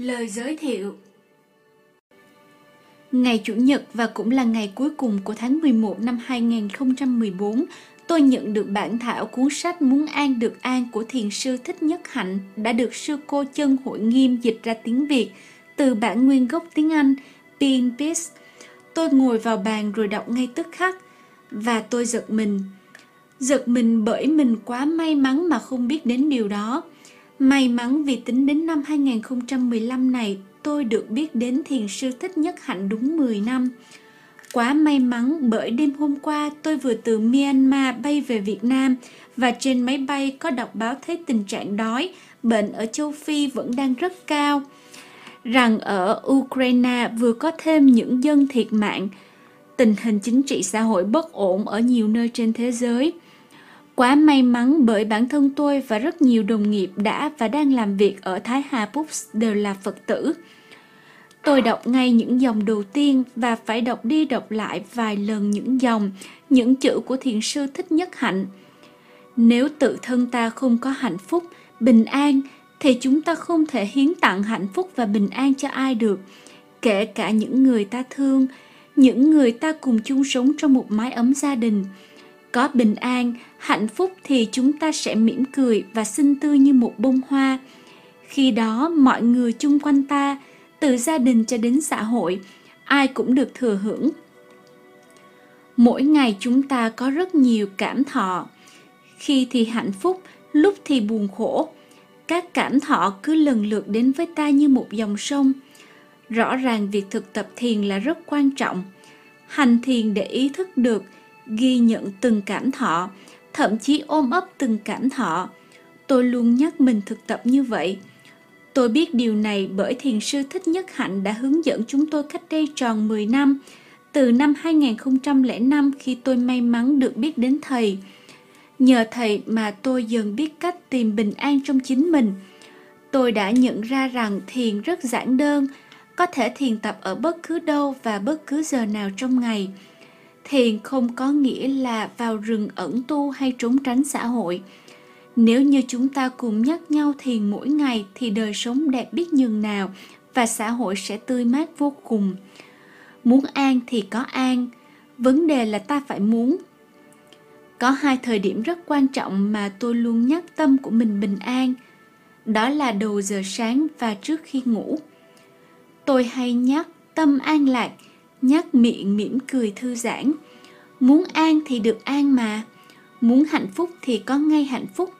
Lời giới thiệu Ngày Chủ nhật và cũng là ngày cuối cùng của tháng 11 năm 2014, tôi nhận được bản thảo cuốn sách Muốn An Được An của Thiền sư Thích Nhất Hạnh đã được sư cô chân hội nghiêm dịch ra tiếng Việt từ bản nguyên gốc tiếng Anh Being Peace. Tôi ngồi vào bàn rồi đọc ngay tức khắc và tôi giật mình. Giật mình bởi mình quá may mắn mà không biết đến điều đó. May mắn vì tính đến năm 2015 này tôi được biết đến thiền sư Thích Nhất Hạnh đúng 10 năm. Quá may mắn bởi đêm hôm qua tôi vừa từ Myanmar bay về Việt Nam và trên máy bay có đọc báo thấy tình trạng đói, bệnh ở châu Phi vẫn đang rất cao. Rằng ở Ukraine vừa có thêm những dân thiệt mạng, tình hình chính trị xã hội bất ổn ở nhiều nơi trên thế giới – Quá may mắn bởi bản thân tôi và rất nhiều đồng nghiệp đã và đang làm việc ở Thái Hà Books đều là Phật tử. Tôi đọc ngay những dòng đầu tiên và phải đọc đi đọc lại vài lần những dòng, những chữ của thiền sư Thích Nhất Hạnh. Nếu tự thân ta không có hạnh phúc, bình an, thì chúng ta không thể hiến tặng hạnh phúc và bình an cho ai được, kể cả những người ta thương, những người ta cùng chung sống trong một mái ấm gia đình – có bình an, hạnh phúc thì chúng ta sẽ mỉm cười và xinh tươi như một bông hoa. Khi đó mọi người chung quanh ta, từ gia đình cho đến xã hội, ai cũng được thừa hưởng. Mỗi ngày chúng ta có rất nhiều cảm thọ. Khi thì hạnh phúc, lúc thì buồn khổ. Các cảm thọ cứ lần lượt đến với ta như một dòng sông. Rõ ràng việc thực tập thiền là rất quan trọng. Hành thiền để ý thức được – ghi nhận từng cảm thọ, thậm chí ôm ấp từng cảm thọ. Tôi luôn nhắc mình thực tập như vậy. Tôi biết điều này bởi thiền sư Thích Nhất Hạnh đã hướng dẫn chúng tôi cách đây tròn 10 năm, từ năm 2005 khi tôi may mắn được biết đến thầy. Nhờ thầy mà tôi dần biết cách tìm bình an trong chính mình. Tôi đã nhận ra rằng thiền rất giản đơn, có thể thiền tập ở bất cứ đâu và bất cứ giờ nào trong ngày – thiền không có nghĩa là vào rừng ẩn tu hay trốn tránh xã hội. Nếu như chúng ta cùng nhắc nhau thiền mỗi ngày thì đời sống đẹp biết nhường nào và xã hội sẽ tươi mát vô cùng. Muốn an thì có an, vấn đề là ta phải muốn. Có hai thời điểm rất quan trọng mà tôi luôn nhắc tâm của mình bình an, đó là đầu giờ sáng và trước khi ngủ. Tôi hay nhắc tâm an lạc nhắc miệng mỉm cười thư giãn. Muốn an thì được an mà, muốn hạnh phúc thì có ngay hạnh phúc.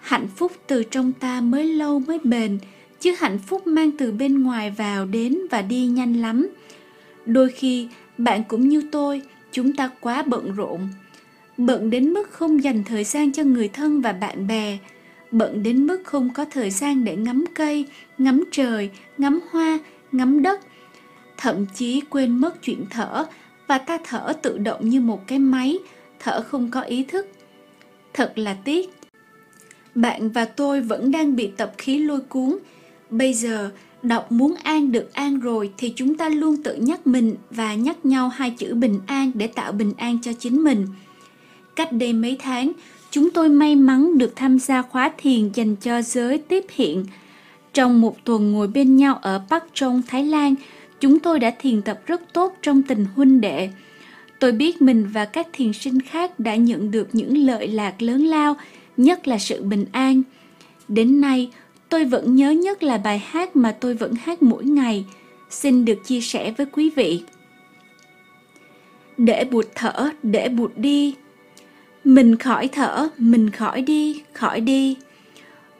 Hạnh phúc từ trong ta mới lâu mới bền, chứ hạnh phúc mang từ bên ngoài vào đến và đi nhanh lắm. Đôi khi bạn cũng như tôi, chúng ta quá bận rộn. Bận đến mức không dành thời gian cho người thân và bạn bè, bận đến mức không có thời gian để ngắm cây, ngắm trời, ngắm hoa, ngắm đất, thậm chí quên mất chuyện thở và ta thở tự động như một cái máy, thở không có ý thức. Thật là tiếc. Bạn và tôi vẫn đang bị tập khí lôi cuốn. Bây giờ, đọc muốn an được an rồi thì chúng ta luôn tự nhắc mình và nhắc nhau hai chữ bình an để tạo bình an cho chính mình. Cách đây mấy tháng, chúng tôi may mắn được tham gia khóa thiền dành cho giới tiếp hiện. Trong một tuần ngồi bên nhau ở Bắc Trong, Thái Lan, Chúng tôi đã thiền tập rất tốt trong tình huynh đệ. Tôi biết mình và các thiền sinh khác đã nhận được những lợi lạc lớn lao, nhất là sự bình an. Đến nay, tôi vẫn nhớ nhất là bài hát mà tôi vẫn hát mỗi ngày. Xin được chia sẻ với quý vị. Để bụt thở, để bụt đi. Mình khỏi thở, mình khỏi đi, khỏi đi.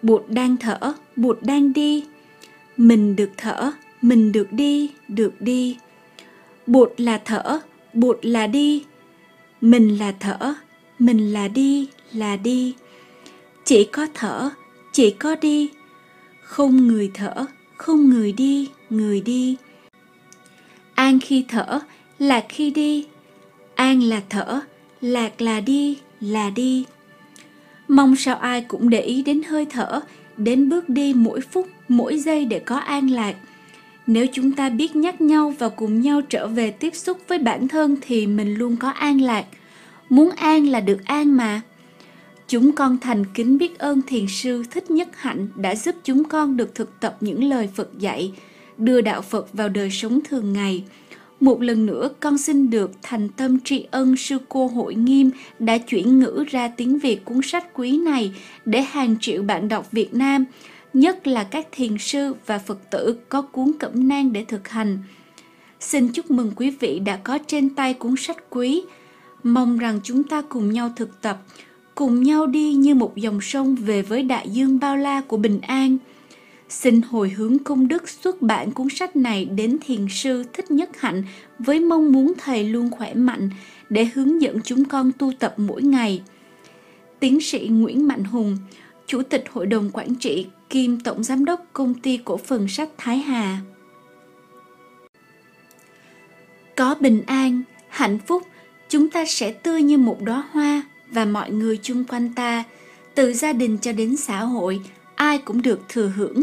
Bụt đang thở, bụt đang đi. Mình được thở, mình được đi được đi. Bụt là thở, bụt là đi. Mình là thở, mình là đi là đi. Chỉ có thở, chỉ có đi. Không người thở, không người đi người đi. An khi thở, lạc khi đi. An là thở, lạc là đi là đi. Mong sao ai cũng để ý đến hơi thở, đến bước đi mỗi phút, mỗi giây để có an lạc nếu chúng ta biết nhắc nhau và cùng nhau trở về tiếp xúc với bản thân thì mình luôn có an lạc. Muốn an là được an mà. Chúng con thành kính biết ơn thiền sư Thích Nhất Hạnh đã giúp chúng con được thực tập những lời Phật dạy, đưa đạo Phật vào đời sống thường ngày. Một lần nữa con xin được thành tâm tri ân sư cô Hội Nghiêm đã chuyển ngữ ra tiếng Việt cuốn sách quý này để hàng triệu bạn đọc Việt Nam, nhất là các thiền sư và Phật tử có cuốn cẩm nang để thực hành. Xin chúc mừng quý vị đã có trên tay cuốn sách quý. Mong rằng chúng ta cùng nhau thực tập, cùng nhau đi như một dòng sông về với đại dương bao la của bình an. Xin hồi hướng công đức xuất bản cuốn sách này đến thiền sư Thích Nhất Hạnh với mong muốn thầy luôn khỏe mạnh để hướng dẫn chúng con tu tập mỗi ngày. Tiến sĩ Nguyễn Mạnh Hùng, Chủ tịch Hội đồng Quản trị kiêm Tổng Giám đốc Công ty Cổ phần Sách Thái Hà. Có bình an, hạnh phúc, chúng ta sẽ tươi như một đóa hoa và mọi người chung quanh ta, từ gia đình cho đến xã hội, ai cũng được thừa hưởng